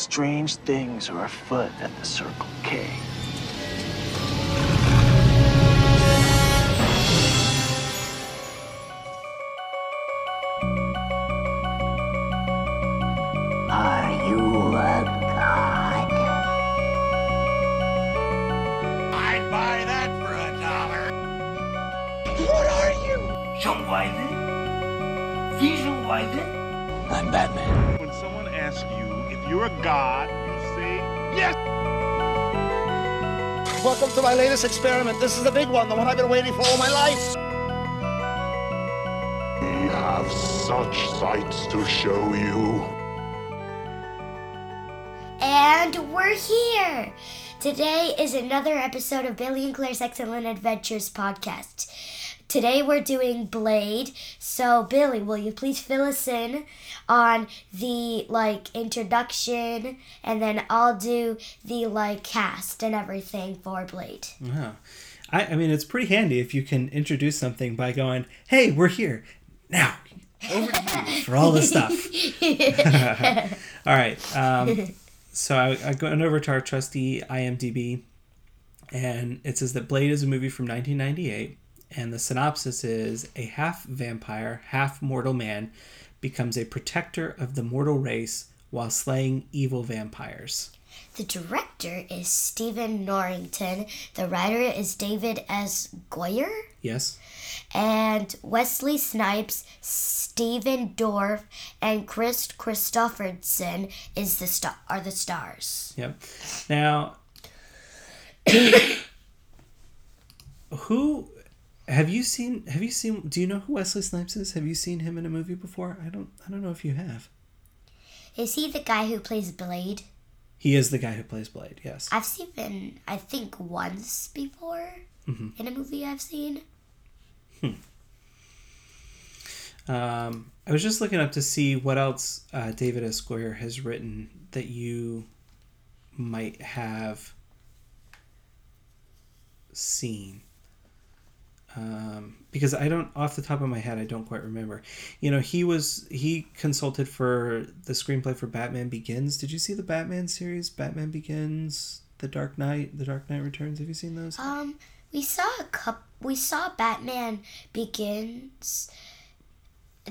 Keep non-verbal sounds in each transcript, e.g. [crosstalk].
Strange things are afoot at the Circle K. latest experiment. This is the big one, the one I've been waiting for all my life. We have such sights to show you. And we're here! Today is another episode of Billy and Claire's Excellent Adventures podcast. Today we're doing Blade. So, Billy, will you please fill us in on the like introduction and then I'll do the like cast and everything for Blade. Wow. I, I mean, it's pretty handy if you can introduce something by going, hey, we're here. Now, over to you for all the stuff. [laughs] [laughs] all right. Um, so I, I went over to our trusty IMDb, and it says that Blade is a movie from 1998, and the synopsis is a half vampire, half mortal man becomes a protector of the mortal race while slaying evil vampires. The director is Stephen Norrington. The writer is David S. Goyer. Yes? and Wesley Snipes, Stephen Dorff, and Kris Kristofferson is the star are the stars. Yep. Now, [coughs] who have you seen? Have you seen? Do you know who Wesley Snipes is? Have you seen him in a movie before? I don't. I don't know if you have. Is he the guy who plays Blade? He is the guy who plays Blade. Yes. I've seen him, I think, once before in a movie I've seen. Um, I was just looking up to see what else uh, David S. Goyer has written that you might have seen. Um, because I don't, off the top of my head, I don't quite remember. You know, he was he consulted for the screenplay for Batman Begins. Did you see the Batman series? Batman Begins, The Dark Knight, The Dark Knight Returns. Have you seen those? Um, we saw a cup. We saw Batman Begins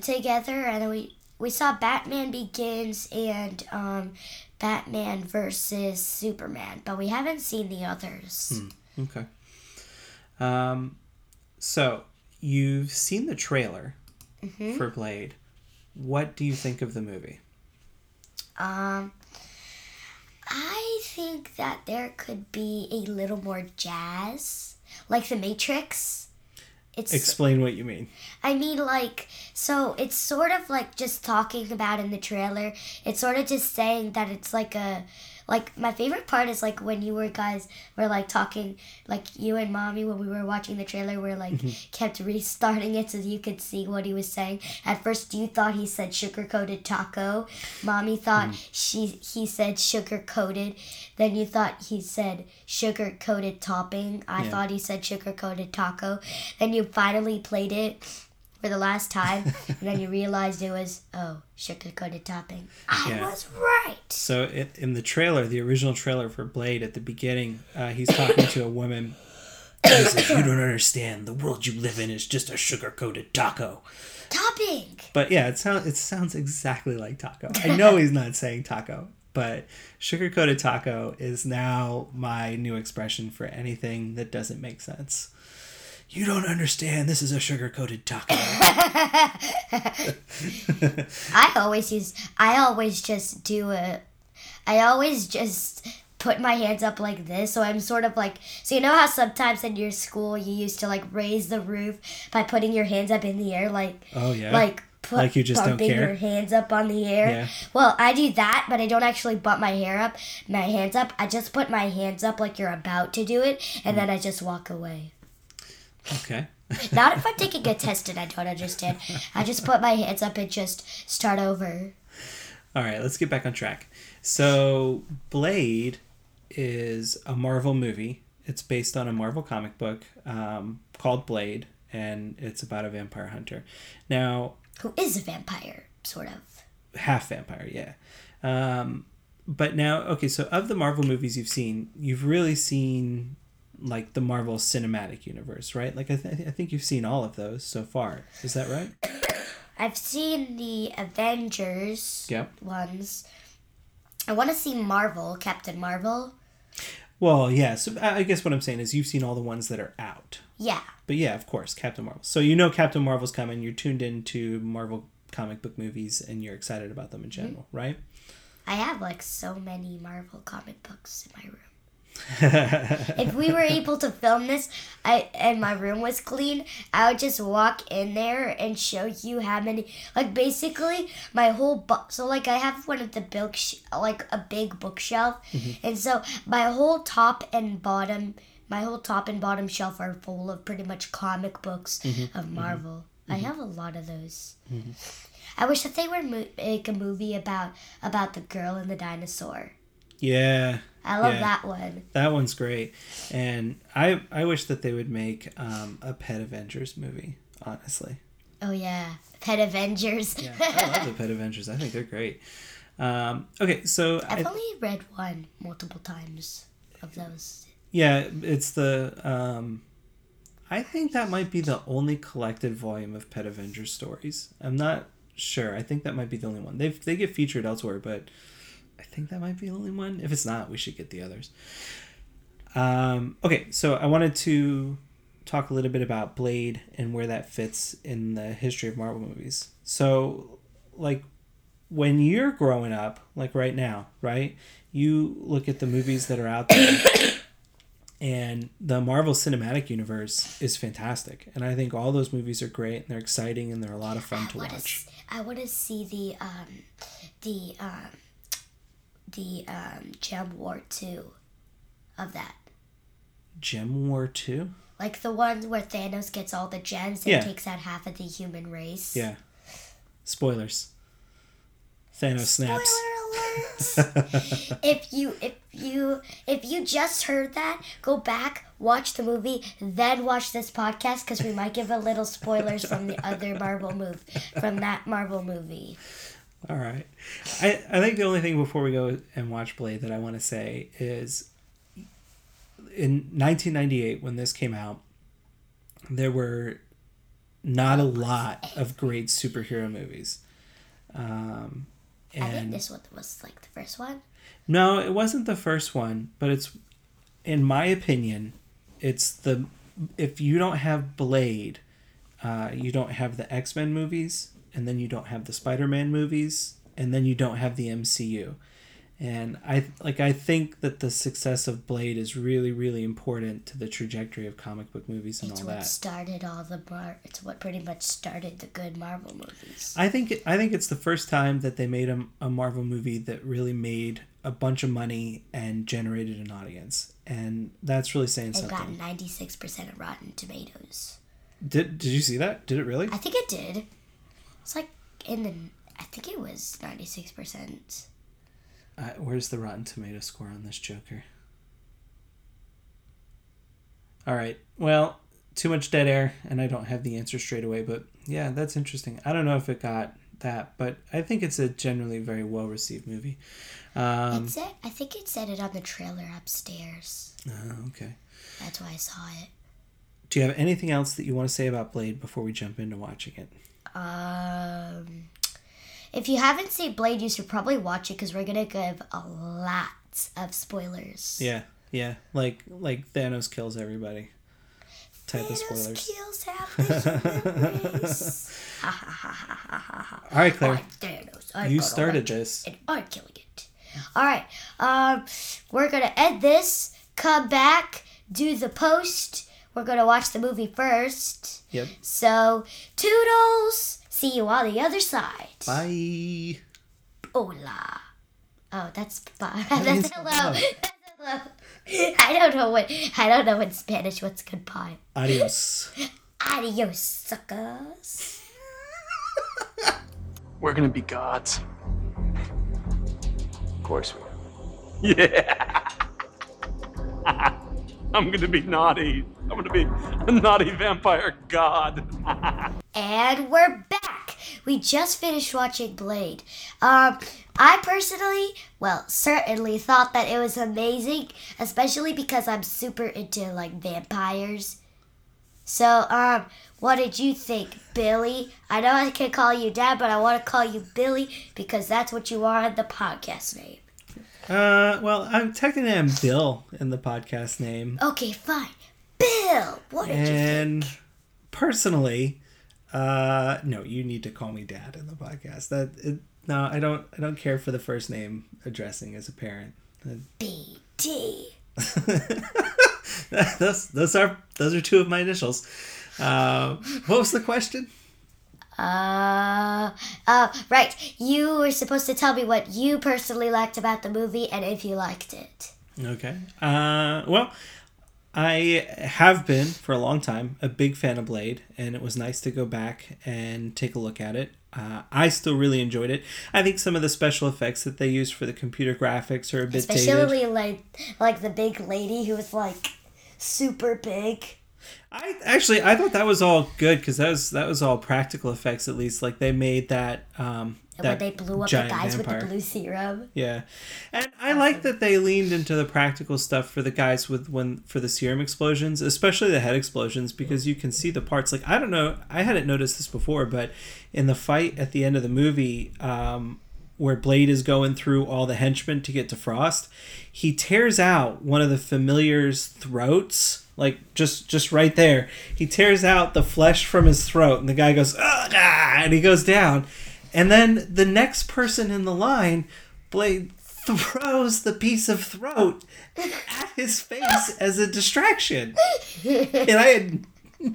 together, and then we we saw Batman Begins and um, Batman versus Superman, but we haven't seen the others. Okay. Um, so you've seen the trailer for Blade. What do you think of the movie? Um, I think that there could be a little more jazz, like The Matrix. It's Explain what you mean. I mean, like, so it's sort of like just talking about in the trailer. It's sort of just saying that it's like a, like, my favorite part is like when you were guys were like talking, like you and mommy when we were watching the trailer, were like mm-hmm. kept restarting it so you could see what he was saying. At first, you thought he said sugar coated taco. Mommy thought mm. she he said sugar coated. Then you thought he said sugar coated topping. I Yeah. thought he said sugar coated taco. Then you finally played it for the last time, [laughs] and then you realized it was oh sugar coated topping. I Yeah. was right. So it, in the trailer, the original trailer for Blade, at the beginning, uh, he's talking to a woman. He says, "You don't understand. The world you live in is just a sugar coated taco." Topping. But yeah, it sounds it sounds exactly like taco. I know he's not saying taco, but sugar coated taco is now my new expression for anything that doesn't make sense. You don't understand. This is a sugar coated taco. [laughs] I always use. I always just do a. I always just put my hands up like this, so I'm sort of like. So you know how sometimes in your school you used to like raise the roof by putting your hands up in the air, like. Oh yeah. Like. Put, Like you just don't care? your hands up on the air. Yeah. Well, I do that, but I don't actually bump my hair up, my hands up. I just put my hands up like you're about to do it, and hmm. then I just walk away. Okay. [laughs] Not if I'm taking a test and I don't understand. I just put my hands up and just start over. All right, let's get back on track. So, Blade is a Marvel movie. It's based on a Marvel comic book um, called Blade, and it's about a vampire hunter. Now, Who is a vampire, sort of. half vampire, yeah. Um, but now, okay, so of the Marvel movies you've seen, you've really seen like the Marvel Cinematic Universe, right? Like I, th- I think you've seen all of those so far. Is that right? [coughs] I've seen the Avengers Yep. ones. I want to see Marvel, Captain Marvel. Well, yeah. So I I guess what I'm saying is you've seen all the ones that are out. Yeah. But yeah, of course, Captain Marvel. So you know Captain Marvel's coming. You're tuned into Marvel comic book movies, and you're excited about them in mm-hmm. general, right? I have like so many Marvel comic books in my room. If we were able to film this, I and my room was clean, I would just walk in there and show you how many. Like basically, my whole bu- so like I have one of the book sh- like a big bookshelf, mm-hmm. and so my whole top and bottom, my whole top and bottom shelf are full of pretty much comic books mm-hmm. of mm-hmm. Marvel. I have a lot of those. I wish that they would mo- make a movie about about the girl and the dinosaur. Yeah. I love Yeah. that one. That one's great, and I I wish that they would make um, a Pet Avengers movie. Honestly, Oh yeah, Pet Avengers. yeah, I love the Pet Avengers. I think they're great. Um, okay, so I've I, only read one multiple times of those. yeah, it's the um, I think that might be the only collected volume of Pet Avengers stories. I'm not sure. I think that might be the only one. They they get featured elsewhere, but I think that might be the only one. If it's not, we should get the others. Um, okay, so I wanted to talk a little bit about Blade and where that fits in the history of Marvel movies. So, like, when you're growing up, like right now, right, you look at the movies that are out there, and the Marvel Cinematic Universe is fantastic. And I think all those movies are great and they're exciting and they're a lot of fun to I wanna watch. I want to see the um, the um, the um, Gem War two, of that. Gem War 2? Like the one where Thanos gets all the gems and Yeah. takes out half of the human race. Yeah. Spoilers. Thanos snaps. [laughs] If you if you if you just heard that, go back, watch the movie, then watch this podcast because we might give a little spoilers from the other Marvel movie, from that Marvel movie. All right. I, I think the only thing before we go and watch Blade that I want to say is in 1998, when this came out, there were not a lot of great superhero movies. Um, I think and this one was like the first one. no, it wasn't the first one, but it's, in my opinion, it's the, if you don't have Blade, uh, you don't have the X Men movies, and then you don't have the Spider Man movies, and then you don't have the MCU. And I like I think that the success of Blade is really really important to the trajectory of comic book movies and It's all what that. started all the Mar. It's what pretty much started the good Marvel movies. I think I think it's the first time that they made a, a Marvel movie that really made a bunch of money and generated an audience, and that's really saying It got ninety six percent of Rotten Tomatoes. Did Did you see that? Did it really? I think it did. It's like in the. I think it was ninety six percent. Uh, where's the Rotten Tomato score on this Joker? All right. Well, too much dead air, and I don't have the answer straight away. But yeah, that's interesting. I don't know if it got that, but I think it's a generally very well received movie. Um, it said. I think it said it on the trailer upstairs. oh, okay. That's why I saw it. Do you have anything else that you want to say about Blade before we jump into watching it? Um, if you haven't seen Blade, you should probably watch it because we're gonna give a lot of spoilers. Yeah, yeah. Like like Thanos kills everybody. Type of Thanos spoilers. kills half the race. [laughs] All right, Claire. Thanos. You started this. and I'm killing it. All right. Um, we're gonna end this. Come back. Do the post. We're gonna watch the movie first. Yep. So, toodles. See you on the other side. Bye. Hola. Oh, that's bye. [laughs] That's hello. hello. [laughs] That's hello. [laughs] I don't know what I don't know in Spanish what's goodbye. Adios. Adios, suckers. We're gonna be gods. Of course we are. Yeah. I'm gonna be naughty. I'm gonna be a naughty vampire god. [laughs] And we're back. We just finished watching Blade. Um, I personally, well, certainly thought that it was amazing, especially because I'm super into like vampires. So, um, what did you think, Billy? I know I can call you Dad, but I want to call you Billy because that's what you are in the podcast name. Uh, well, I'm technically I'm Bill in the podcast name, Okay, fine. Bill, what did you think? and personally, uh, no, you need to call me Dad in the podcast. That it, no, I don't. I don't care for the first name addressing as a parent. BD. [laughs] those those are those are two of my initials. Uh, what was the question? Uh, uh, right. You were supposed to tell me what you personally liked about the movie and if you liked it. Okay. Uh, well, I have been for a long time a big fan of Blade, and it was nice to go back and take a look at it. Uh, I still really enjoyed it. I think some of the special effects that they used for the computer graphics are a bit dated. Especially like like the big lady who was like super big. I actually I thought that was all good because that was that was all practical effects at least. Like they made that um that they blew up the guys with the blue serum. Yeah, and I like that they leaned into the practical stuff for the guys with when for the serum explosions, especially the head explosions, because you can see the parts. Like I don't know, I hadn't noticed this before, but in the fight at the end of the movie, um, where Blade is going through all the henchmen to get to Frost, he tears out one of the familiars' throats. Like just just right there, he tears out the flesh from his throat, and the guy goes, ah," and he goes down. And then the next person in the line, Blade throws the piece of throat at his face as a distraction. And I had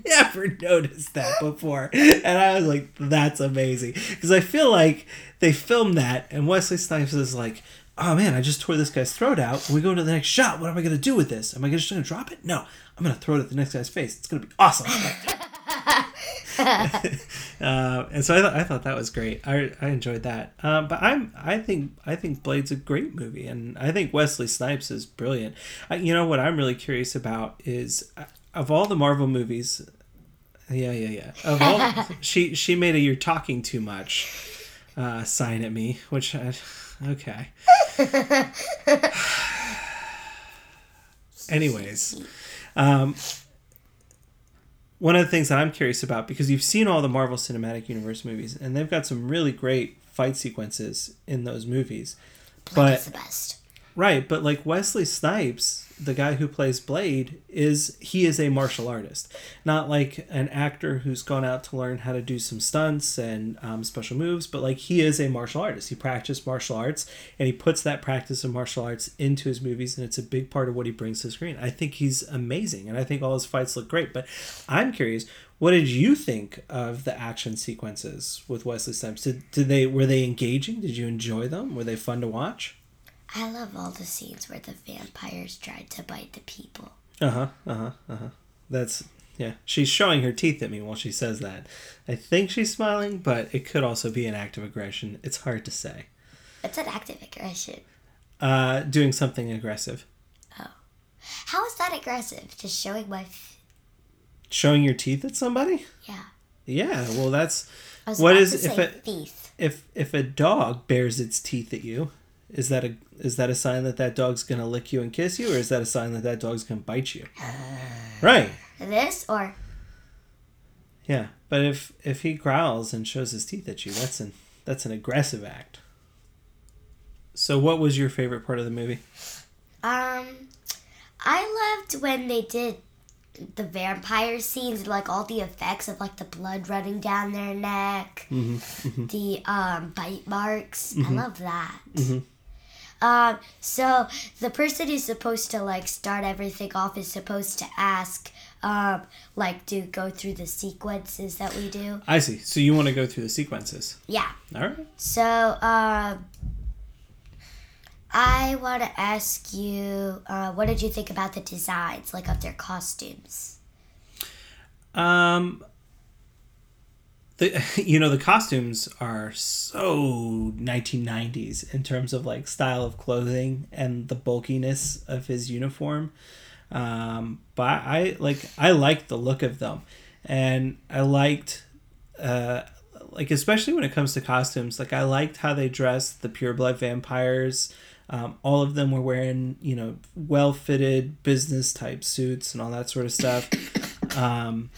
never noticed that before. And I was like, that's amazing. Because I feel like they filmed that, and Wesley Snipes is like, oh man, I just tore this guy's throat out. When we go to the next shot, what am I going to do with this? Am I just going to drop it? No, I'm going to throw it at the next guy's face. It's going to be awesome. [laughs] uh, and so I, th- I thought that was great. I, I enjoyed that. Uh, but I'm I think I think Blade's a great movie, and I think Wesley Snipes is brilliant. I, you know what I'm really curious about is uh, of all the Marvel movies. Yeah, yeah, yeah. Of all, [laughs] she she made a "You're talking too much" uh, sign at me, which I, okay. [laughs] Anyways, um, one of the things that I'm curious about because you've seen all the Marvel Cinematic Universe movies, and they've got some really great fight sequences in those movies. Blade is But the best. right, but like Wesley Snipes, the guy who plays Blade, is he is a martial artist, not like an actor who's gone out to learn how to do some stunts and um, special moves, but like he is a martial artist. He practiced martial arts, and he puts that practice of martial arts into his movies, and it's a big part of what he brings to the screen. I think he's amazing, and I think all his fights look great. But I'm curious, what did you think of the action sequences with Wesley Snipes? Did, did they were they engaging? Did you enjoy them? Were they fun to watch? I love all the scenes where the vampires tried to bite the people. Uh huh. Uh huh. Uh huh. That's yeah. She's showing her teeth at me while she says that. I think she's smiling, but it could also be an act of aggression. It's hard to say. It's an act of aggression. Uh, doing something aggressive, Oh, How is that aggressive? Just showing my. F- showing your teeth at somebody. yeah. Yeah. Well, that's I was What is- to if it- thief. if if a dog bares its teeth at you. Is that a is that a sign that that dog's gonna lick you and kiss you, or is that a sign that that dog's gonna bite you? [sighs] Right. This or Yeah, but if if he growls and shows his teeth at you, that's an that's an aggressive act. So, what was your favorite part of the movie? um, I loved when they did the vampire scenes, like all the effects of like the blood running down their neck, the um bite marks. I love that. Um, so the person who's supposed to like start everything off is supposed to ask, um, like to go through the sequences that we do. I see. So you want to go through the sequences? Yeah. All right. So, um, I want to ask you, uh, what did you think about the designs, like of their costumes? Um. The [laughs] you know the costumes are so 1990s in terms of like style of clothing and the bulkiness of his uniform. Um, but I like I liked the look of them, and I liked uh, like especially when it comes to costumes. Like I liked how they dressed the pureblood vampires. Um, all of them were wearing you know well fitted business type suits and all that sort of stuff. [coughs] Um,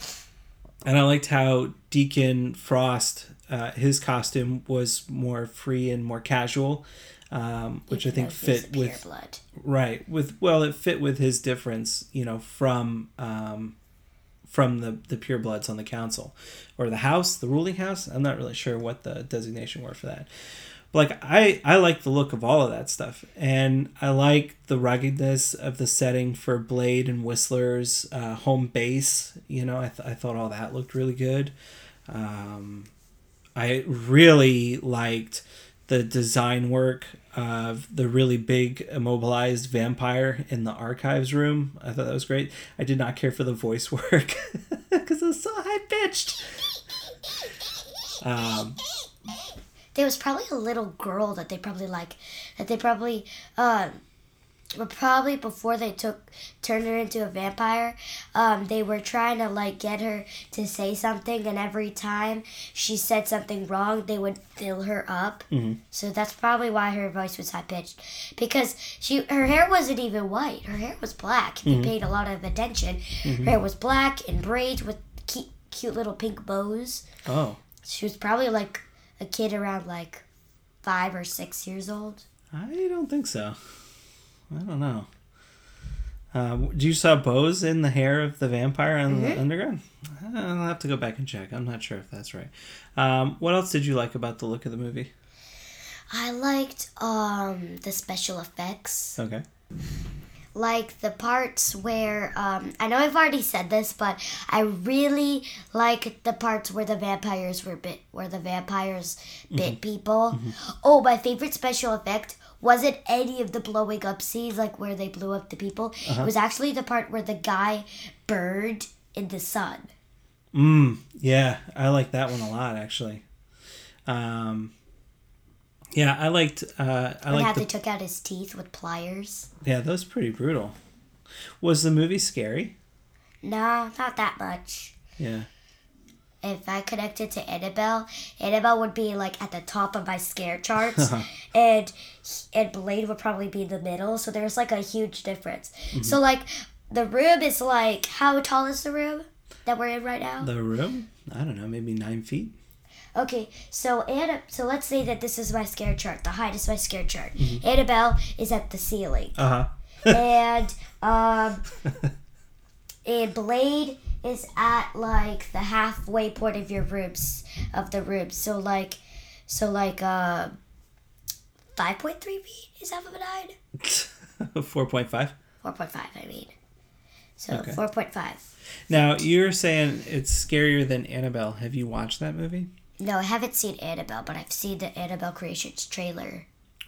and I liked how Deacon Frost, uh, his costume was more free and more casual, um, which I think Even though he's fit pure with blood. right with well it fit with his difference you know from um, from the the purebloods on the council or the house the ruling house i'm not really sure what the designation were for that but like i i like the look of all of that stuff and i like the ruggedness of the setting for blade and whistler's uh, home base you know I, th- I thought all that looked really good um, I really liked the design work of the really big immobilized vampire in the archives room. I thought that was great. I did not care for the voice [laughs] work because it was so high pitched. Um, There was probably a little girl that they probably like, that they probably, um, but probably before they took turned her into a vampire, um, they were trying to like get her to say something, and every time she said something wrong, they would fill her up. So that's probably why her voice was high pitched, because she her hair wasn't even white. Her hair was black. If you paid a lot of attention, her hair was black and braids with cute, cute little pink bows. oh, She was probably like a kid around like five or six years old. I don't think so. I don't know. Um, do you saw bows in the hair of the vampire on the underground? I'll have to go back and check. I'm not sure if that's right. Um, what else did you like about the look of the movie? I liked um the special effects, Okay. Like the parts where um I know I've already said this, but I really like the parts where the vampires were bit, where the vampires bit people. Oh, my favorite special effect wasn't any of the blowing up scenes, like where they blew up the people. It was actually the part where the guy burned in the sun. Mm, yeah, I like that one a lot actually. Um, yeah, I liked. Uh, I When how liked they took out his teeth with pliers. Yeah, that was pretty brutal. Was the movie scary? No, not that much. Yeah. If I connected to Annabelle, Annabelle would be like at the top of my scare charts, [laughs] and and Blade would probably be in the middle. So there's like a huge difference. So like the room is like how tall is the room that we're in right now? The room? I don't know, maybe nine feet. Okay, so Anna, so let's say that this is my scare chart. The height is my scare chart. Annabelle is at the ceiling. Uh huh. [laughs] and um [laughs] and blade is at like the halfway point of your ribs of the ribs so like so like uh 5.3 feet is half of a nine [laughs] Four point five. 4.5 i mean so Okay. 4.5 Now you're saying it's scarier than Annabelle. Have you watched that movie? No i haven't seen annabelle but i've seen the annabelle creations trailer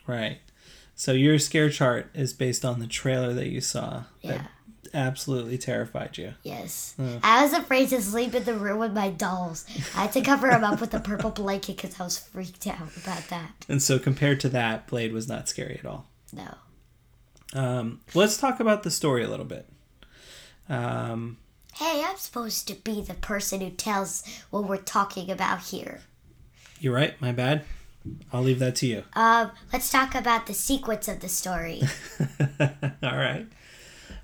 Right. So your scare chart is based on the trailer that you saw. yeah That absolutely terrified you. Yes. I was afraid to sleep in the room with my dolls. I had to cover them up with a purple blanket because I was freaked out about that. And so compared to that, Blade was not scary at all. No. Um, let's talk about the story a little bit. Um, Hey, I'm supposed to be the person who tells what we're talking about here. you're right. My bad. I'll leave that to you. Um, let's talk about the sequence of the story. [laughs] All right.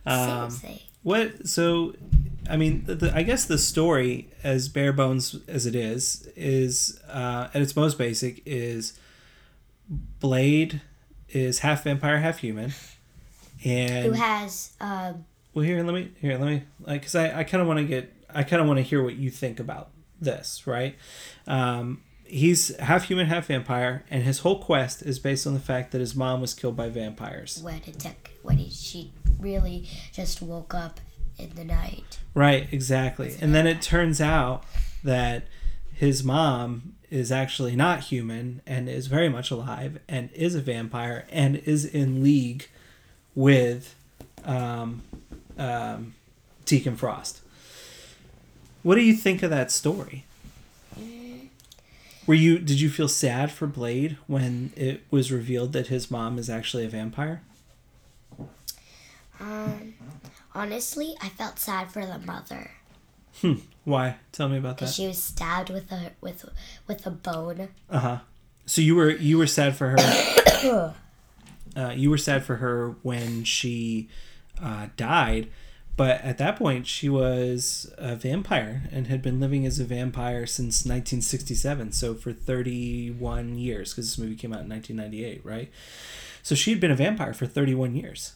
Same thing. What? So, I mean, the, I guess the story, as bare bones as it is, is uh, at its most basic is Blade is half vampire, half human, and Who has um Well, here, let me here, let me like because I, I kind of want to get I kind of want to hear what you think about this, right? Um, he's half human, half vampire, and his whole quest is based on the fact that his mom was killed by vampires. when it took when he, she really just woke up in the night. Right, exactly. And then it turns out that his mom is actually not human and is very much alive and is a vampire and is in league with um, um, Deacon Frost. What do you think of that story? Were you did you feel sad for Blade when it was revealed that his mom is actually a vampire? Um, honestly, I felt sad for the mother. Hmm. Why? Tell me about that. she was stabbed with a with with a bone. Uh huh. So you were you were sad for her. [coughs] uh, you were sad for her when she uh, died, but at that point she was a vampire and had been living as a vampire since 1967. So for 31 years, because this movie came out in 1998, right? So she had been a vampire for 31 years.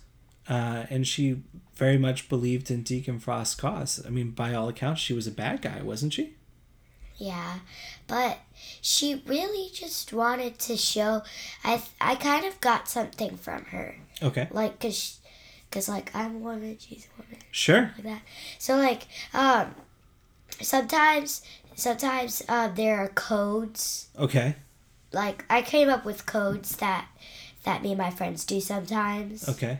Uh, and she very much believed in Deacon Frost's cause. I mean, by all accounts, she was a bad guy, wasn't she? Yeah, but she really just wanted to show. I th- I kind of got something from her, Okay. like cause, cause like I'm a woman, she's a woman, Sure. like that. So like um, sometimes sometimes uh, there are codes. Okay. Like I came up with codes that that me and my friends do sometimes. Okay.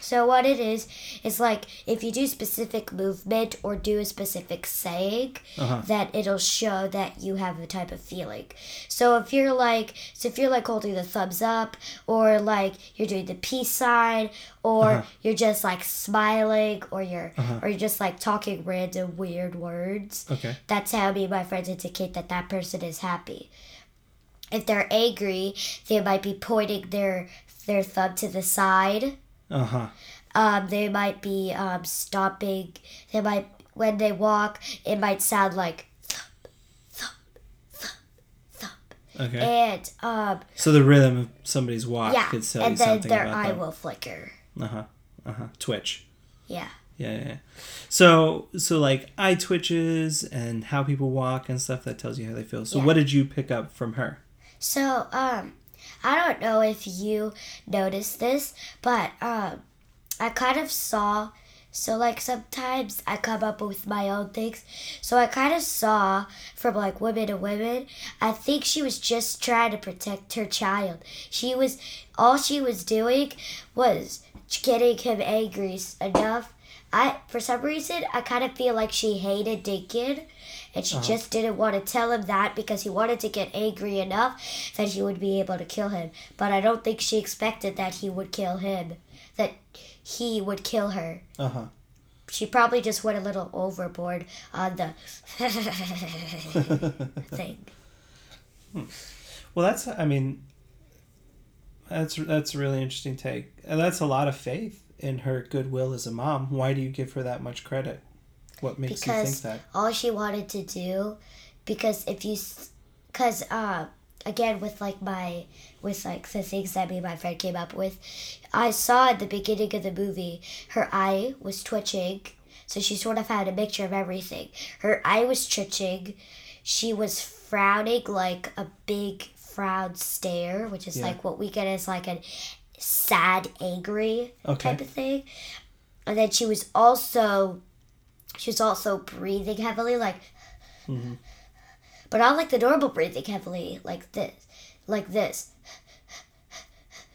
So what it is is like if you do specific movement or do a specific saying, Uh-huh. that it'll show that you have a type of feeling. So if you're like, so if you're like holding the thumbs up, or like you're doing the peace sign, or Uh-huh. you're just like smiling, or you're or you're just like talking random weird words. Okay. That's how me and my friends indicate that that person is happy. If they're angry, they might be pointing their their thumb to the side Uh huh. um, they might be um, stopping. They might when they walk, it might sound like thump, thump, thump, thump, Okay. and um, So the rhythm of somebody's walk yeah, could tell and you then their eye them. will flicker. Uh huh. Uh huh. Twitch. Yeah, Yeah, yeah, yeah. So so like eye twitches and how people walk and stuff that tells you how they feel. So Yeah. what did you pick up from her? So, um, I don't know if you noticed this, but um, I kind of saw. So, like, sometimes I come up with my own things. So, I kind of saw from like women to women. I think she was just trying to protect her child. She was, all she was doing was getting him angry enough. I, for some reason, I kind of feel like she hated Dinkin and she just didn't want to tell him that because he wanted to get angry enough that he would be able to kill him. But I don't think she expected that he would kill him, that he would kill her. Uh huh. She probably just went a little overboard on the [laughs] thing. Well, that's I mean, that's that's a really interesting take. And that's a lot of faith in her goodwill as a mom. Why do you give her that much credit? What makes you think because that? all she wanted to do because if you because uh again with like my with like the things that me and my friend came up with i saw at the beginning of the movie her eye was twitching so she sort of had a mixture of everything her eye was twitching she was frowning like a big frown stare which is Yeah. like what we get as like a sad angry Okay. type of thing and then she was also she was also breathing heavily, like, mm-hmm. but not like the normal breathing heavily, like this, like this.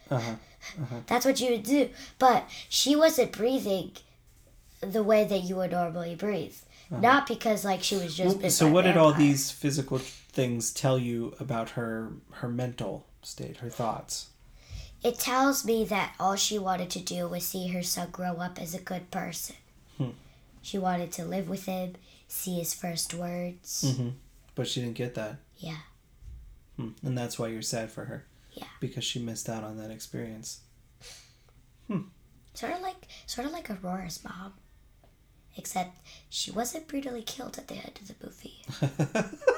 Uh-huh, uh-huh. That's what you would do. But she wasn't breathing the way that you would normally breathe. Uh-huh. Not because like she was just. bitten So what did all these physical things tell you about her her mental state, her thoughts? It tells me that all she wanted to do was see her son grow up as a good person. Hmm. She wanted to live with him, see his first words. But she didn't get that. Yeah. Hmm. And that's why you're sad for her. Yeah. Because she missed out on that experience. Sort of like sort of like Aurora's mom. Except she wasn't brutally killed at the end of the movie. [laughs]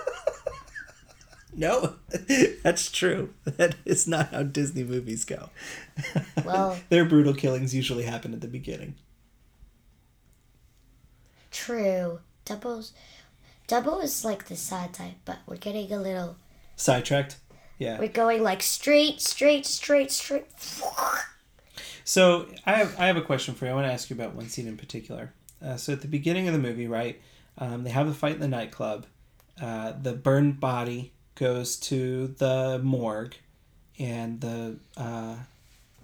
No, [laughs] that's true. That is not how Disney movies go. Well, [laughs] Their brutal killings usually happen at the beginning. True. Doubles Double is like the sad type, but we're getting a little Sidetracked? Yeah. we're going like straight, straight, straight, straight. So I have I have a question for you. I want to ask you about one scene in particular. Uh, so at the beginning of the movie, right, um, they have a fight in the nightclub. Uh, the burned body goes to the morgue, and the uh,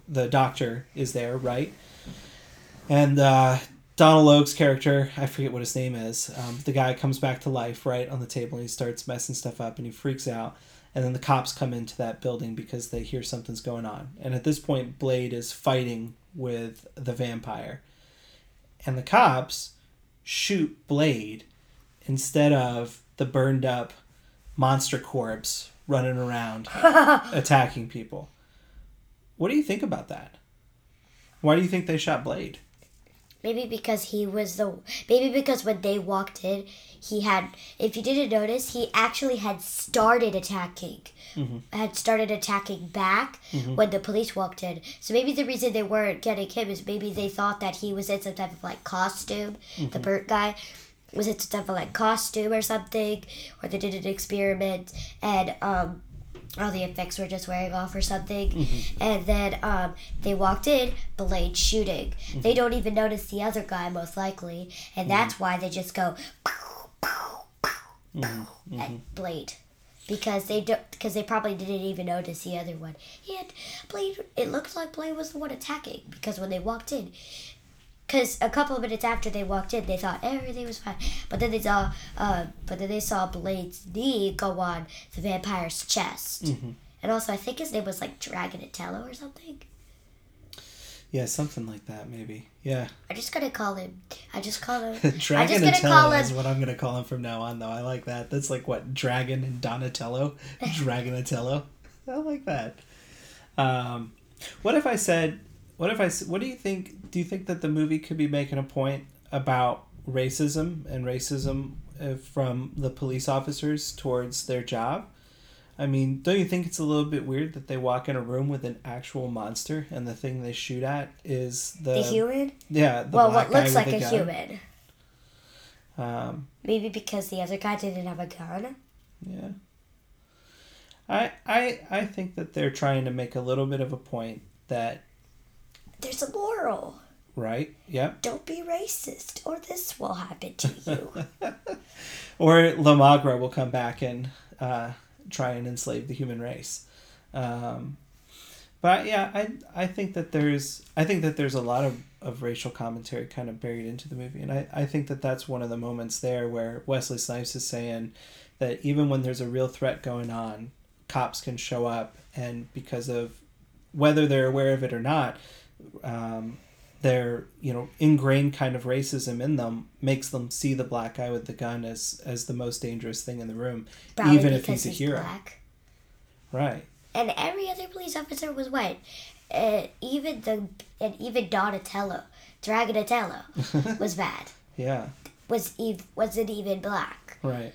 the doctor is there, right? And uh, Donal Logue's character, I forget what his name is. Um, the guy comes back to life, right, on the table, and he starts messing stuff up, and he freaks out. And then the cops come into that building because they hear something's going on. And at this point, Blade is fighting with the vampire. And the cops shoot Blade instead of the burned up monster corpse running around [laughs] attacking people. What do you think about that? Why do you think they shot Blade? Maybe because he was the maybe because when they walked in, he had if you didn't notice, he actually had started attacking. Mm-hmm. Had started attacking back mm-hmm. when the police walked in. So maybe the reason they weren't getting him is maybe they thought that he was in some type of like costume, the mm-hmm. burnt guy was in some type of like costume or something, or they did an experiment. And um all the effects were just wearing off or something. Mm-hmm. And then um, they walked in, Blade shooting. Mm-hmm. They don't even notice the other guy, most likely. And mm-hmm. that's why they just go, pow, pow, pow, at Blade. Because they don't, because they probably didn't even notice the other one. And Blade. It looked like Blade was the one attacking because when they walked in, because a couple of minutes after they walked in, they thought everything was fine. But then they saw, uh, but then they saw Blade's knee go on the vampire's chest. And also, I think his name was like Dragonatello or something. Yeah, something like that, maybe. Yeah. I just gonna call him. I just call him. I'm [laughs] Dragon just gonna call Tello is what I'm gonna call him from now on, though. I like that. That's like what Dragon and Donatello, [laughs] Dragonatello. I like that. Um, what if I said? What if I? What do you think? Do you think that the movie could be making a point about racism and racism uh, from the police officers towards their job? I mean, don't you think it's a little bit weird that they walk in a room with an actual monster and the thing they shoot at is the, The human? yeah the Well, what looks like a gun. human. Um, Maybe because the other guy didn't have a gun. Yeah. I I I think that they're trying to make a little bit of a point that There's a moral. right? Yep. Don't be racist, or this will happen to you. [laughs] Or La Magra will come back and uh, try and enslave the human race. Um, but yeah, I I think that there's I think that there's a lot of, of racial commentary kind of buried into the movie, and I, I think that that's one of the moments there where Wesley Snipes is saying that even when there's a real threat going on, cops can show up, and because of whether they're aware of it or not, um, their you know ingrained kind of racism in them makes them see the black guy with the gun as as the most dangerous thing in the room, Probably even if he's a hero. black. Right. And every other police officer was white. Uh, even the and even Donatello, Dragonatello, [laughs] was bad. Yeah. Was ev- wasn't even black. Right.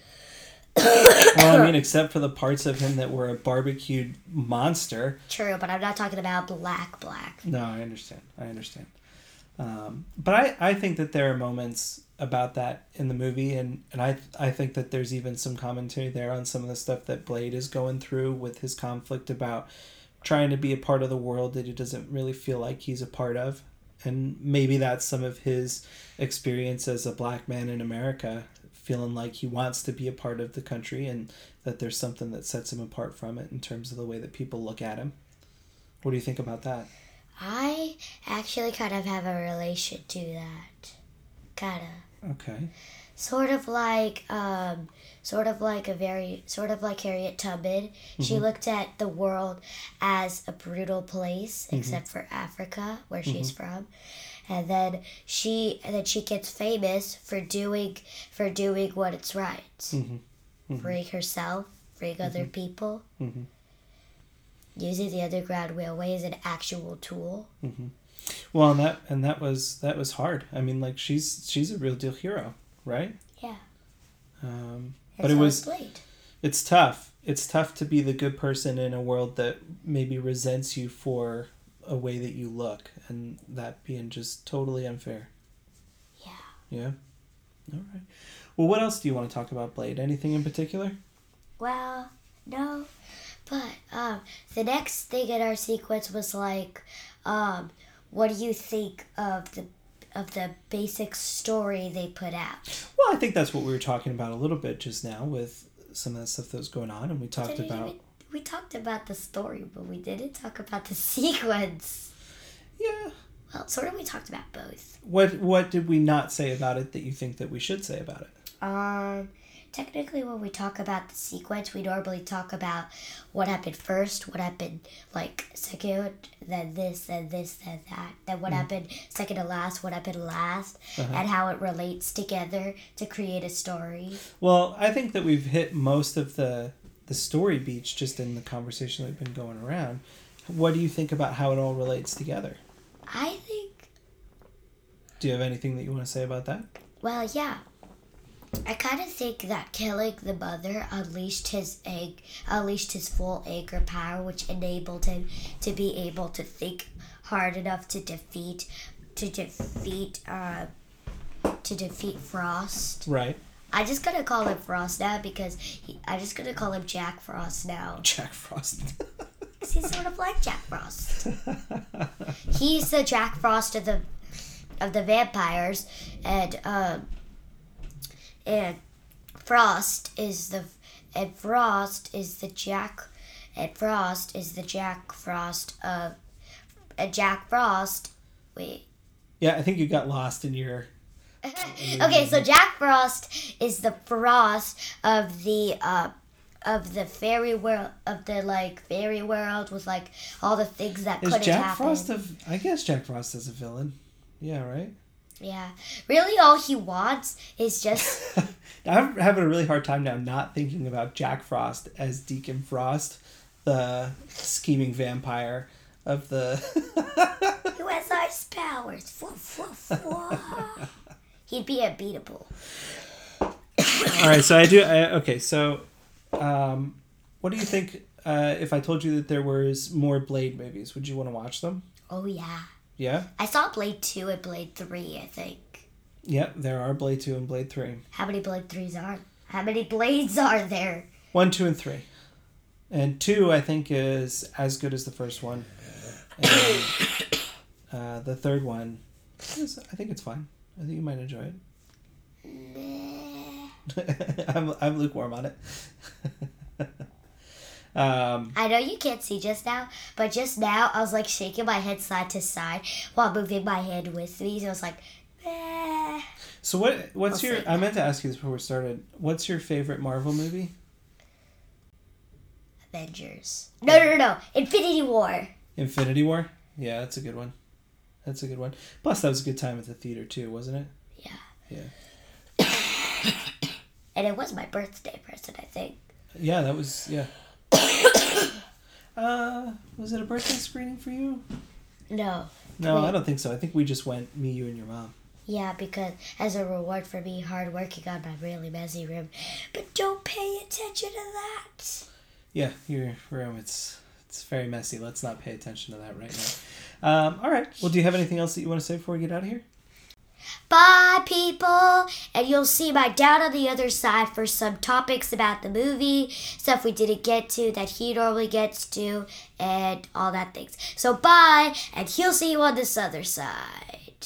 Well, I [coughs] mean, except for the parts of him that were a barbecued monster. True, but I'm not talking about black black. No, I understand. I understand. Um, but I, I think that there are moments about that in the movie, and, and I I think that there's even some commentary there on some of the stuff that Blade is going through with his conflict about trying to be a part of the world that he doesn't really feel like he's a part of. And maybe that's some of his experience as a black man in America, feeling like he wants to be a part of the country and that there's something that sets him apart from it in terms of the way that people look at him. What do you think about that? I actually kind of have a relation to that. Kind of. Okay. Sort of like, um, sort of like a very, sort of like Harriet Tubman. She mm-hmm. looked at the world as a brutal place, mm-hmm. except for Africa, where she's mm-hmm. from. And then she, and then she gets famous for doing, for doing what it's right. Mm-hmm. Mm-hmm. Freeing herself, freeing other mm-hmm. people. Using the Underground Railway as an actual tool. Well, and that and that was that was hard. I mean, like she's she's a real deal hero, right? Yeah. Um, but it was it's tough. It's tough to be the good person in a world that maybe resents you for a way that you look, and that being just totally unfair. Yeah. Yeah. All right. Well, what else do you want to talk about, Blade? Anything in particular? Well, no, but um, the next thing in our sequence was like, um, what do you think of the of the basic story they put out? Well, I think that's what we were talking about a little bit just now with some of the stuff that was going on, and we talked about. even- we talked about the story, but we didn't talk about the [laughs] sequence. Yeah. Well, sort of. We talked about both. What What did we not say about it that you think that we should say about it? Um, technically when we talk about the sequence, we normally talk about what happened first, what happened like second, then this, then this, then that, then what happened second to last, what happened last, and how it relates together to create a story. Well, I think that we've hit most of the the story beats just in the conversation that's been going around. What do you think about how it all relates together? I think, Do you have anything that you want to say about that? well, yeah. I kind of think that killing the mother unleashed his egg, unleashed his full anger power, which enabled him to be able to think hard enough to defeat, to defeat, uh, to defeat Frost. Right. I just gonna call him Frost now because he, I just gonna call him Jack Frost now. [laughs] Jack Frost. 'Cause he's sort of like Jack Frost. [laughs] he's the Jack Frost of the of the vampires, and um, and Frost is the and Frost is the Jack, and Frost is the Jack Frost of, and Jack Frost. Wait. yeah, I think you got lost in your [laughs] Okay, so Jack Frost is the Frost of the uh of the fairy world of the like fairy world with like all the things that Is couldn't Jack happen. Frost a I guess Jack Frost is a villain. Yeah, right? yeah, really, all he wants is just [laughs] I'm having a really hard time now not thinking about Jack Frost as Deacon Frost, the scheming vampire of the who has ice powers. Woof, woof, woof. [laughs] He'd be unbeatable. All right, so I do. I, okay, so um, what do you think? Uh, if I told you that there was more Blade movies, would you want to watch them? Oh yeah, Yeah, I saw Blade two and Blade three. I think. yeah. There are Blade two and Blade three. How many Blade threes are? How many blades are there? One, two, and three. And two, I think, is as good as the first one. And [coughs] uh, the third one, is, I think it's fine. I think you might enjoy it. [laughs] I'm, I'm lukewarm on it. [laughs] um, I know you can't see just now, but just now I was like shaking my head side to side while moving my hand with. So I was like, eh. so what? What's I'll your? I meant to ask you this before we started. What's your favorite Marvel movie? Avengers. No, no, no, no. Infinity War. Infinity War. Yeah, that's a good one. That's a good one. Plus, that was a good time at the theater too, wasn't it? Yeah. Yeah. [coughs] And it was my birthday present, I think. Yeah, that was yeah. [coughs] uh, was it a birthday screening for you? No. No, I don't think so. I think we just went me, you, and your mom. Yeah, because as a reward for me hard working on my really messy room. But don't pay attention to that. Yeah, your room. It's it's very messy. Let's not pay attention to that right now. Um, all right. Well, do you have anything else that you want to say before we get out of here? Bye, people! And you'll see my dad on the other side for some topics about the movie, stuff we didn't get to that he normally gets to, and all that things. So bye, and he'll see you on this other side.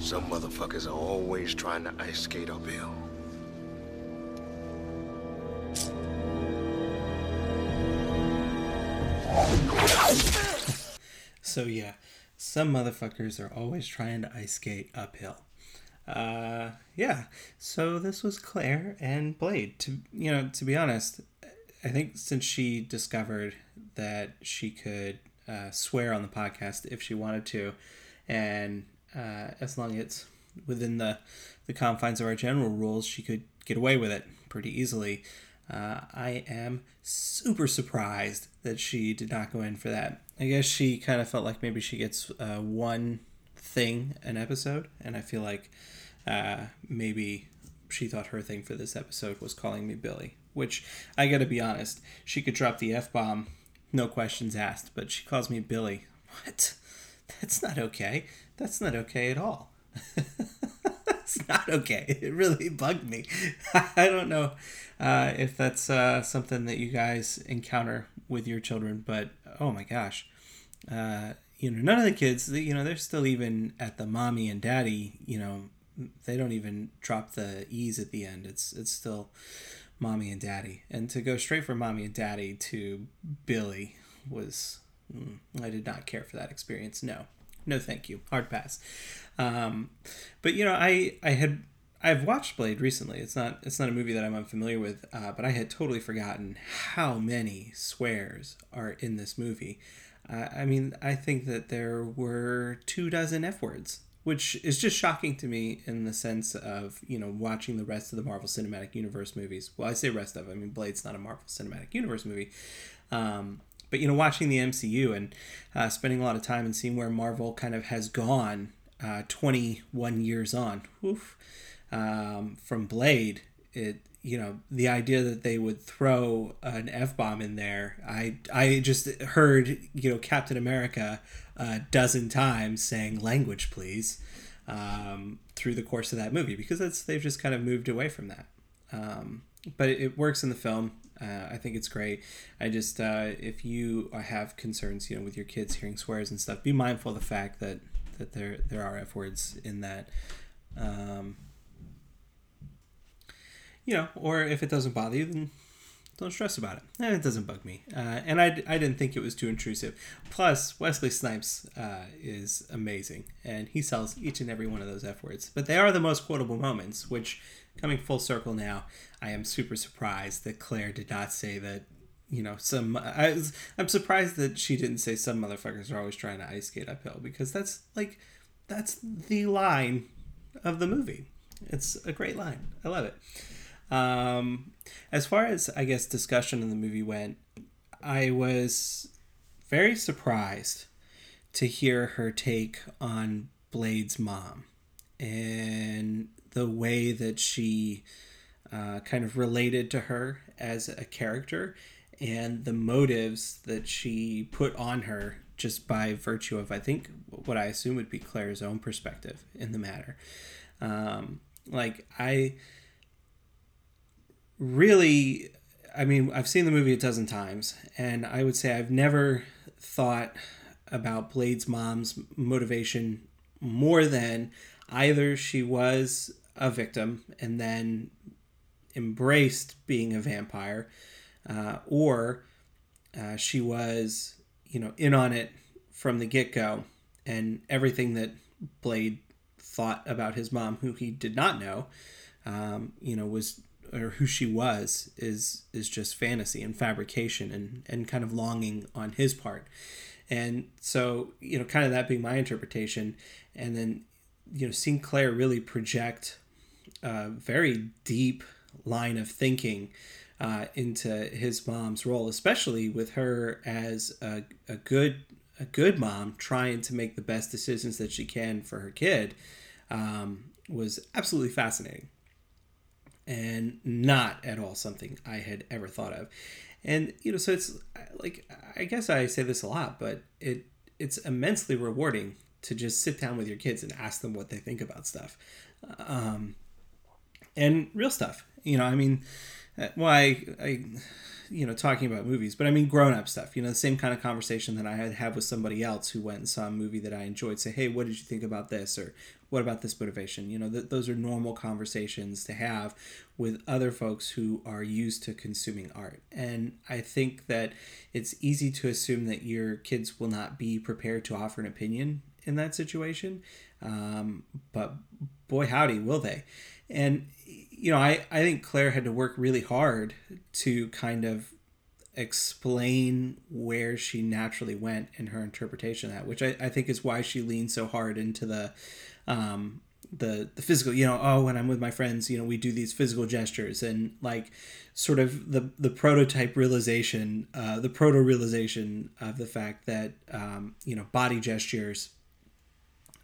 Some motherfuckers are always trying to ice skate uphill. So yeah, some motherfuckers are always trying to ice skate uphill. Uh, yeah. So this was Claire and Blade. To you know, to be honest, I think since she discovered that she could uh, swear on the podcast if she wanted to, and uh, as long as it's within the the confines of our general rules, she could get away with it pretty easily. Uh, I am super surprised that she did not go in for that. I guess she kind of felt like maybe she gets uh, one thing an episode, and I feel like uh, maybe she thought her thing for this episode was calling me Billy. Which I gotta be honest, she could drop the f bomb, no questions asked, but she calls me Billy. What? [laughs] That's not okay. That's not okay at all. [laughs] That's [laughs] not okay. It really bugged me. [laughs] I don't know uh, if that's uh, something that you guys encounter with your children, but oh my gosh. Uh, you know, none of the kids, you know, they're still even at the mommy and daddy, you know, they don't even drop the E's at the end. It's, it's still mommy and daddy. And to go straight from mommy and daddy to Billy was, mm, I did not care for that experience. No, no, thank you. Hard pass. Um, but you know, I, I had, I've watched Blade recently. It's not it's not a movie that I'm unfamiliar with, uh, but I had totally forgotten how many swears are in this movie. Uh, I mean, I think that there were two dozen f words, which is just shocking to me in the sense of you know watching the rest of the Marvel Cinematic Universe movies. Well, I say rest of. I mean, Blade's not a Marvel Cinematic Universe movie. Um, but you know, watching the MCU and uh, spending a lot of time and seeing where Marvel kind of has gone uh, 21 years on, um, from Blade, it you know the idea that they would throw an f bomb in there. I I just heard you know Captain America a dozen times saying "language, please" um, through the course of that movie because that's they've just kind of moved away from that. Um, but it, it works in the film. Uh, I think it's great. I just uh, if you have concerns, you know, with your kids hearing swears and stuff, be mindful of the fact that that there there are f words in that. Um, you know, or if it doesn't bother you, then don't stress about it. And it doesn't bug me. Uh, and I, I didn't think it was too intrusive. Plus, Wesley Snipes uh, is amazing, and he sells each and every one of those F words. But they are the most quotable moments, which, coming full circle now, I am super surprised that Claire did not say that. You know, some. I was, I'm surprised that she didn't say some motherfuckers are always trying to ice skate uphill because that's like, that's the line of the movie. It's a great line. I love it. Um, as far as I guess discussion in the movie went, I was very surprised to hear her take on Blade's mom and the way that she uh, kind of related to her as a character and the motives that she put on her just by virtue of, I think, what I assume would be Claire's own perspective in the matter. Um, like, I really I mean, I've seen the movie a dozen times, and I would say I've never thought about Blade's mom's motivation more than either she was a victim and then embraced being a vampire, uh, or uh, she was, you know, in on it from the get go, and everything that Blade thought about his mom, who he did not know, um, you know, was or who she was is is just fantasy and fabrication and and kind of longing on his part. And so you know kind of that being my interpretation. And then you know seeing claire really project a very deep line of thinking uh, into his mom's role especially with her as a, a good a good mom trying to make the best decisions that she can for her kid um, was absolutely fascinating and not at all something I had ever thought of. And you know, so it's like I guess I say this a lot, but it it's immensely rewarding to just sit down with your kids and ask them what they think about stuff, um, and real stuff. You know, I mean, well, I, I you know talking about movies but i mean grown-up stuff you know the same kind of conversation that i had have with somebody else who went and saw a movie that i enjoyed say hey what did you think about this? or what about this motivation? You know th- those are normal conversations to have with other folks who are used to consuming art. And i think that it's easy to assume that your kids will not be prepared to offer an opinion in that situation um, but boy howdy will they and you know I, I think claire had to work really hard to kind of explain where she naturally went in her interpretation of that which I, I think is why she leaned so hard into the um, the the physical you know oh when i'm with my friends you know we do these physical gestures and like sort of the the prototype realization uh, the proto realization of the fact that um, you know body gestures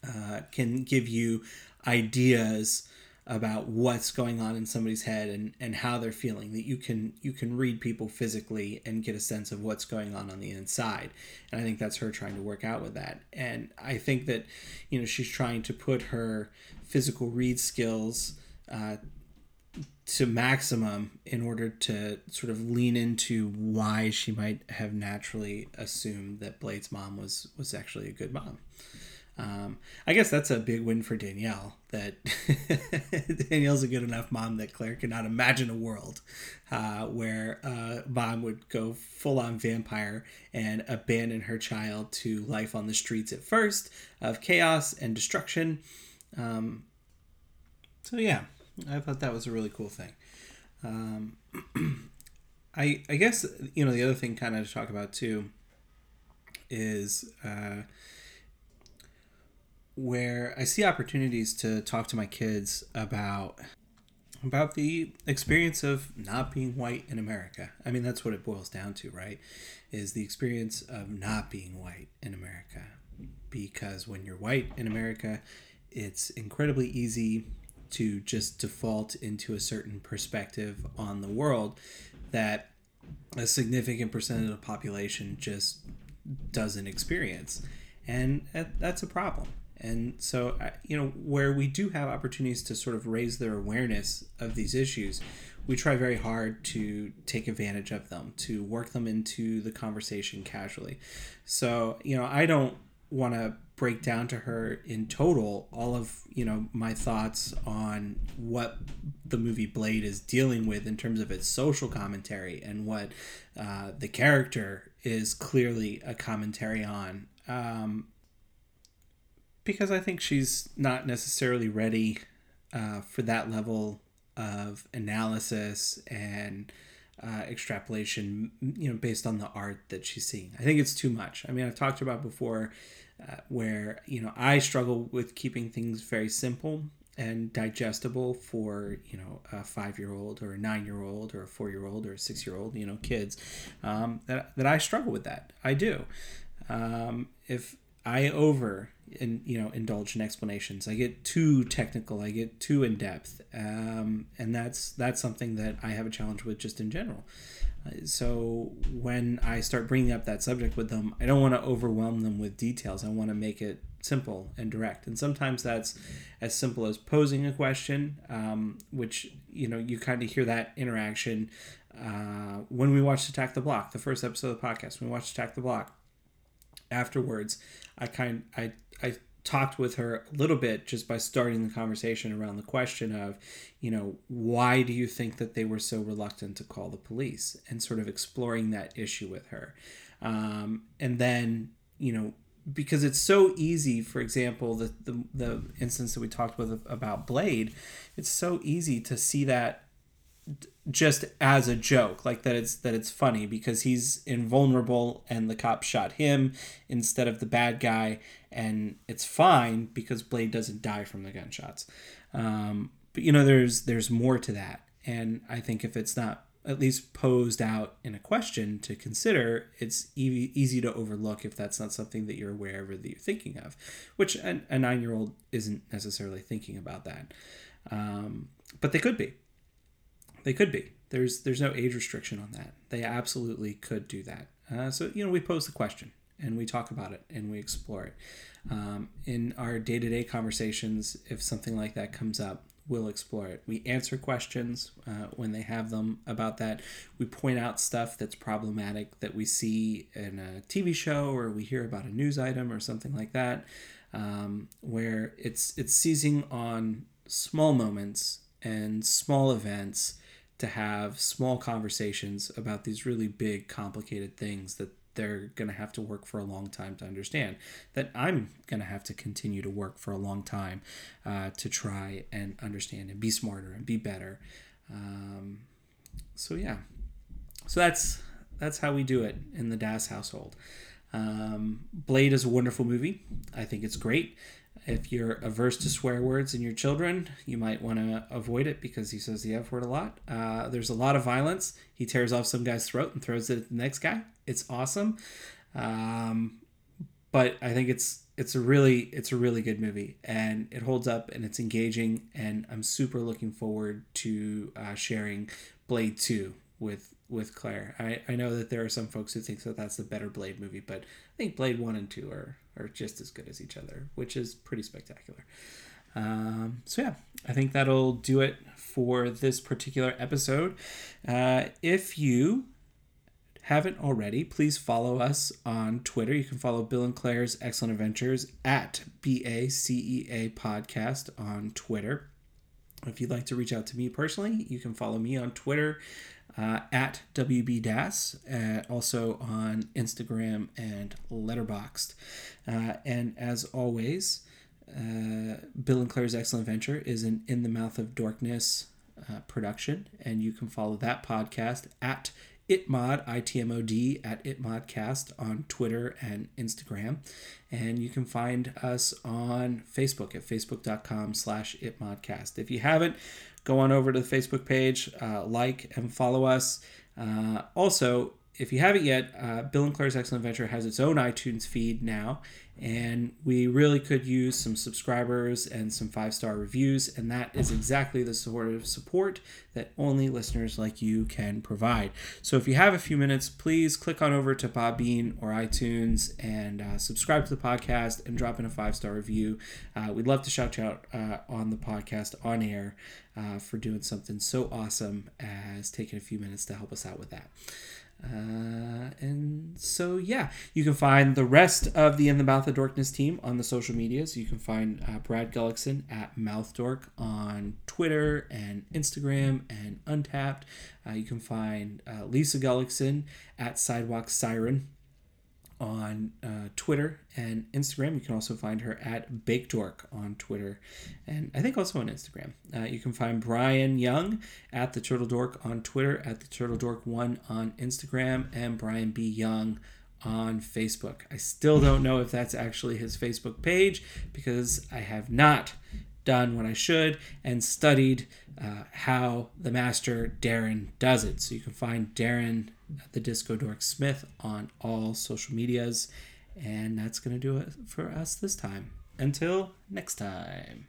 uh, can give you ideas about what's going on in somebody's head and, and how they're feeling that you can you can read people physically and get a sense of what's going on on the inside. And i think that's her trying to work out with that. And i think that you know she's trying to put her physical read skills uh, to maximum in order to sort of lean into why she might have naturally assumed that blade's mom was was actually a good mom um, I guess that's a big win for Danielle. That [laughs] Danielle's a good enough mom that Claire cannot imagine a world uh, where mom would go full on vampire and abandon her child to life on the streets at first of chaos and destruction. Um, so yeah, I thought that was a really cool thing. Um, [clears throat] I I guess you know the other thing kind of to talk about too is uh, where I see opportunities to talk to my kids about about the experience of not being white in America. I mean, that's what it boils down to, right? Is the experience of not being white in America. Because when you're white in America, it's incredibly easy to just default into a certain perspective on the world that a significant percentage of the population just doesn't experience. And that's a problem. And so, you know, where we do have opportunities to sort of raise their awareness of these issues, we try very hard to take advantage of them, to work them into the conversation casually. So, you know, I don't want to break down to her in total all of you know my thoughts on what the movie Blade is dealing with in terms of its social commentary and what uh, the character is clearly a commentary on. Um, because I think she's not necessarily ready uh, for that level of analysis and uh, extrapolation, you know, based on the art that she's seeing. I think it's too much. I mean, I've talked about before uh, where you know I struggle with keeping things very simple and digestible for you know a five year old or a nine year old or a four year old or a six year old you know kids um, that, that I struggle with that I do um, if I over and you know indulge in explanations. I get too technical. I get too in depth, um, and that's that's something that I have a challenge with just in general. Uh, so when I start bringing up that subject with them, I don't want to overwhelm them with details. I want to make it simple and direct. And sometimes that's as simple as posing a question, um, which you know you kind of hear that interaction uh, when we watched Attack the Block, the first episode of the podcast. When we watched Attack the Block. Afterwards, I kind I I talked with her a little bit just by starting the conversation around the question of, you know, why do you think that they were so reluctant to call the police and sort of exploring that issue with her. Um, and then, you know, because it's so easy, for example, the, the, the instance that we talked with about Blade, it's so easy to see that just as a joke like that it's that it's funny because he's invulnerable and the cop shot him instead of the bad guy. And it's fine because blade doesn't die from the gunshots. Um, but you know there's there's more to that. And i think if it's not at least posed out in a question to consider it's e- easy to overlook if that's not something that you're aware of or that you're thinking of which a, a nine-year-old isn't necessarily thinking about that. Um, but they could be they could be. There's there's no age restriction on that. They absolutely could do that. Uh, so you know we pose the question and we talk about it and we explore it. Um, in our day to day conversations, if something like that comes up, we'll explore it. We answer questions uh, when they have them about that. We point out stuff that's problematic that we see in a TV show or we hear about a news item or something like that, um, where it's it's seizing on small moments and small events to have small conversations about these really big, complicated things that they're going to have to work for a long time to understand. That I'm going to have to continue to work for a long time uh, to try and understand and be smarter and be better. Um, so yeah, so that's that's how we do it in the Das household. Um, Blade is a wonderful movie. I think it's great. If you're averse to swear words in your children, you might want to avoid it because he says the F word a lot. Uh, there's a lot of violence. He tears off some guy's throat and throws it at the next guy. It's awesome. Um, but I think it's it's a really it's a really good movie and it holds up and it's engaging and I'm super looking forward to uh, sharing Blade Two with with Claire. I, I know that there are some folks who think that that's the better Blade movie, but I think Blade One and Two are are just as good as each other, which is pretty spectacular. Um, so yeah, I think that'll do it for this particular episode. Uh, if you haven't already, please follow us on Twitter. You can follow Bill and Claire's Excellent Adventures at BACEA Podcast on Twitter. If you'd like to reach out to me personally, you can follow me on Twitter uh, at WBDAS, uh, also on Instagram and Letterboxd. Uh, and as always, uh, Bill and Claire's Excellent Venture is an In the Mouth of Dorkness uh, production, and you can follow that podcast at itmod itmod at itmodcast on Twitter and Instagram, and you can find us on Facebook at facebook.com slash itmodcast. If you haven't, go on over to the Facebook page, uh, like and follow us. Uh, also, if you haven't yet, uh, Bill and Claire's Excellent Adventure has its own iTunes feed now, and we really could use some subscribers and some five star reviews, and that is exactly the sort of support that only listeners like you can provide. So if you have a few minutes, please click on over to Podbean or iTunes and uh, subscribe to the podcast and drop in a five star review. Uh, we'd love to shout you out uh, on the podcast on air uh, for doing something so awesome as taking a few minutes to help us out with that. Uh, and so, yeah, you can find the rest of the In the Mouth of Dorkness team on the social medias. You can find uh, Brad Gullickson at MouthDork on Twitter and Instagram and Untapped. Uh, you can find uh, Lisa Gullickson at Sidewalk Siren on uh, Twitter and Instagram. You can also find her at Bake Dork on Twitter and I think also on Instagram. Uh, you can find Brian Young at the Turtle Dork on Twitter, at the Turtle Dork One on Instagram, and Brian B Young on Facebook. I still don't know if that's actually his Facebook page because I have not done what I should and studied uh, how the master Darren does it. So you can find Darren at the Disco Dork Smith on all social medias. And that's going to do it for us this time. Until next time.